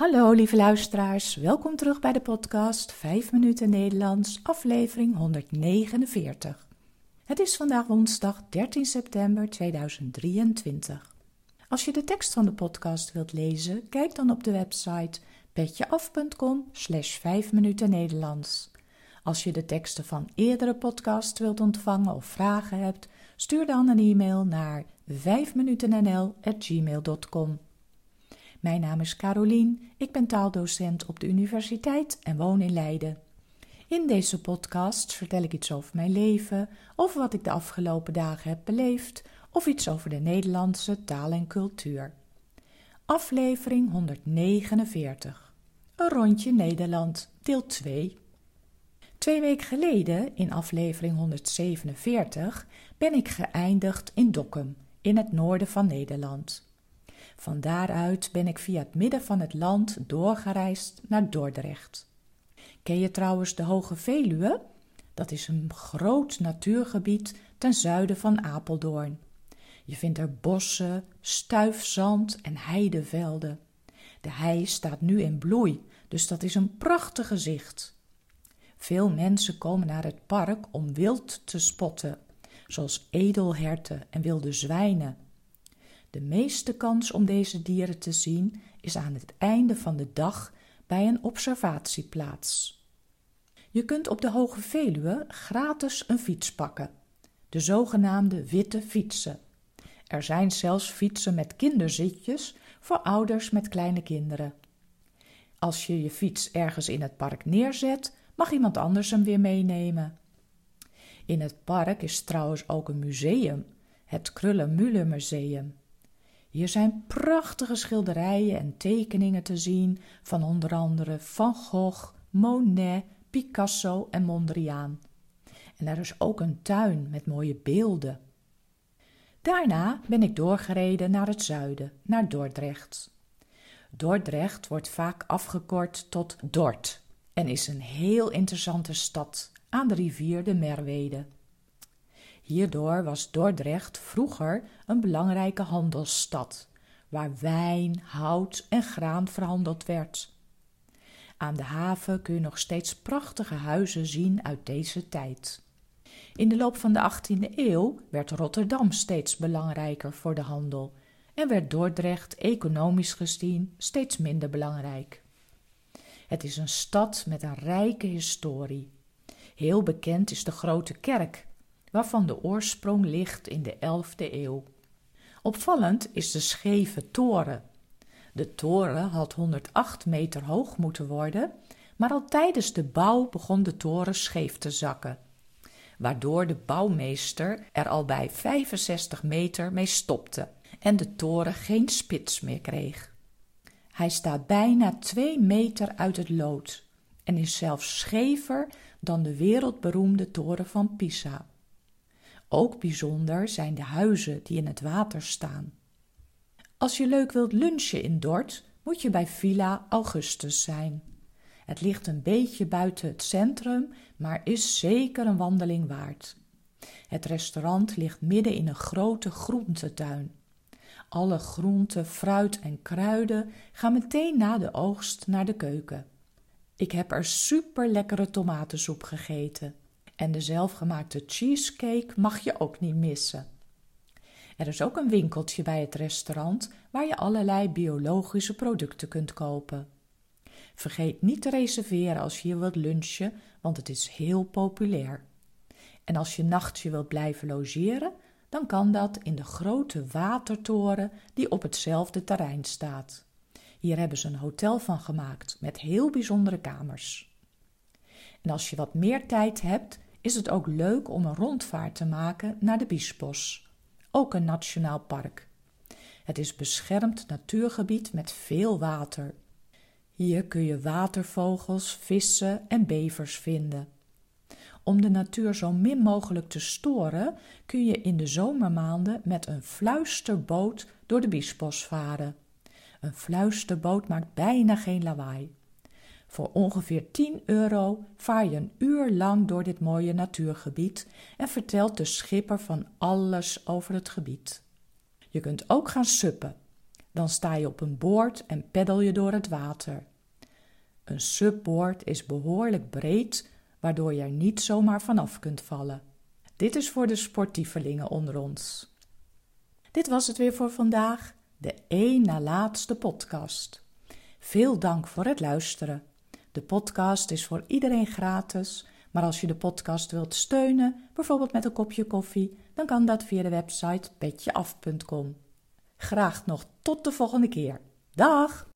Hallo lieve luisteraars, welkom terug bij de podcast 5 minuten Nederlands, aflevering 149. Het is vandaag woensdag 13 september 2023. Als je de tekst van de podcast wilt lezen, kijk dan op de website petjeaf.com slash 5 minuten Nederlands. Als je de teksten van eerdere podcasts wilt ontvangen of vragen hebt, stuur dan een e-mail naar 5minutennl.gmail.com. Mijn naam is Carolien, ik ben taaldocent op de universiteit en woon in Leiden. In deze podcast vertel ik iets over mijn leven, over wat ik de afgelopen dagen heb beleefd of iets over de Nederlandse taal en cultuur. Aflevering 149. Een rondje Nederland, deel 2. Twee weken geleden, in aflevering 147, ben ik geëindigd in Dokkum, in het noorden van Nederland. Van daaruit ben ik via het midden van het land doorgereisd naar Dordrecht. Ken je trouwens de Hoge Veluwe? Dat is een groot natuurgebied ten zuiden van Apeldoorn. Je vindt er bossen, stuifzand en heidevelden. De hei staat nu in bloei, dus dat is een prachtig gezicht. Veel mensen komen naar het park om wild te spotten, zoals edelherten en wilde zwijnen. De meeste kans om deze dieren te zien is aan het einde van de dag bij een observatieplaats. Je kunt op de Hoge Veluwe gratis een fiets pakken, de zogenaamde witte fietsen. Er zijn zelfs fietsen met kinderzitjes voor ouders met kleine kinderen. Als je je fiets ergens in het park neerzet, mag iemand anders hem weer meenemen. In het park is trouwens ook een museum, het Krullenmüller Museum. Hier zijn prachtige schilderijen en tekeningen te zien van onder andere Van Gogh, Monet, Picasso en Mondriaan. En er is ook een tuin met mooie beelden. Daarna ben ik doorgereden naar het zuiden, naar Dordrecht. Dordrecht wordt vaak afgekort tot Dort en is een heel interessante stad aan de rivier de Merwede. Hierdoor was Dordrecht vroeger een belangrijke handelsstad, waar wijn, hout en graan verhandeld werd. Aan de haven kun je nog steeds prachtige huizen zien uit deze tijd. In de loop van de 18e eeuw werd Rotterdam steeds belangrijker voor de handel en werd Dordrecht economisch gezien steeds minder belangrijk. Het is een stad met een rijke historie. Heel bekend is de Grote Kerk, waarvan de oorsprong ligt in de 11e eeuw. Opvallend is de scheve toren. De toren had 108 meter hoog moeten worden, maar al tijdens de bouw begon de toren scheef te zakken, waardoor de bouwmeester er al bij 65 meter mee stopte en de toren geen spits meer kreeg. Hij staat bijna 2 meter uit het lood en is zelfs schever dan de wereldberoemde toren van Pisa. Ook bijzonder zijn de huizen die in het water staan. Als je leuk wilt lunchen in Dort, moet je bij Villa Augustus zijn. Het ligt een beetje buiten het centrum, maar is zeker een wandeling waard. Het restaurant ligt midden in een grote groentetuin. Alle groenten, fruit en kruiden gaan meteen na de oogst naar de keuken. Ik heb er super lekkere tomatensoep gegeten. En de zelfgemaakte cheesecake mag je ook niet missen. Er is ook een winkeltje bij het restaurant waar je allerlei biologische producten kunt kopen. Vergeet niet te reserveren als je hier wilt lunchen, want het is heel populair. En als je nachtje wilt blijven logeren, dan kan dat in de grote watertoren die op hetzelfde terrein staat. Hier hebben ze een hotel van gemaakt met heel bijzondere kamers. En als je wat meer tijd hebt, is het ook leuk om een rondvaart te maken naar de Biesbos, ook een nationaal park. Het is beschermd natuurgebied met veel water. Hier kun je watervogels, vissen en bevers vinden. Om de natuur zo min mogelijk te storen, kun je in de zomermaanden met een fluisterboot door de Biesbos varen. Een fluisterboot maakt bijna geen lawaai. Voor ongeveer 10 euro vaar je een uur lang door dit mooie natuurgebied en vertelt de schipper van alles over het gebied. Je kunt ook gaan suppen. Dan sta je op een boord en peddel je door het water. Een subboord is behoorlijk breed, waardoor je er niet zomaar vanaf kunt vallen. Dit is voor de sportievelingen onder ons. Dit was het weer voor vandaag, de één na laatste podcast. Veel dank voor het luisteren. De podcast is voor iedereen gratis, maar als je de podcast wilt steunen, bijvoorbeeld met een kopje koffie, dan kan dat via de website petjeaf.com. Graag nog tot de volgende keer. Dag!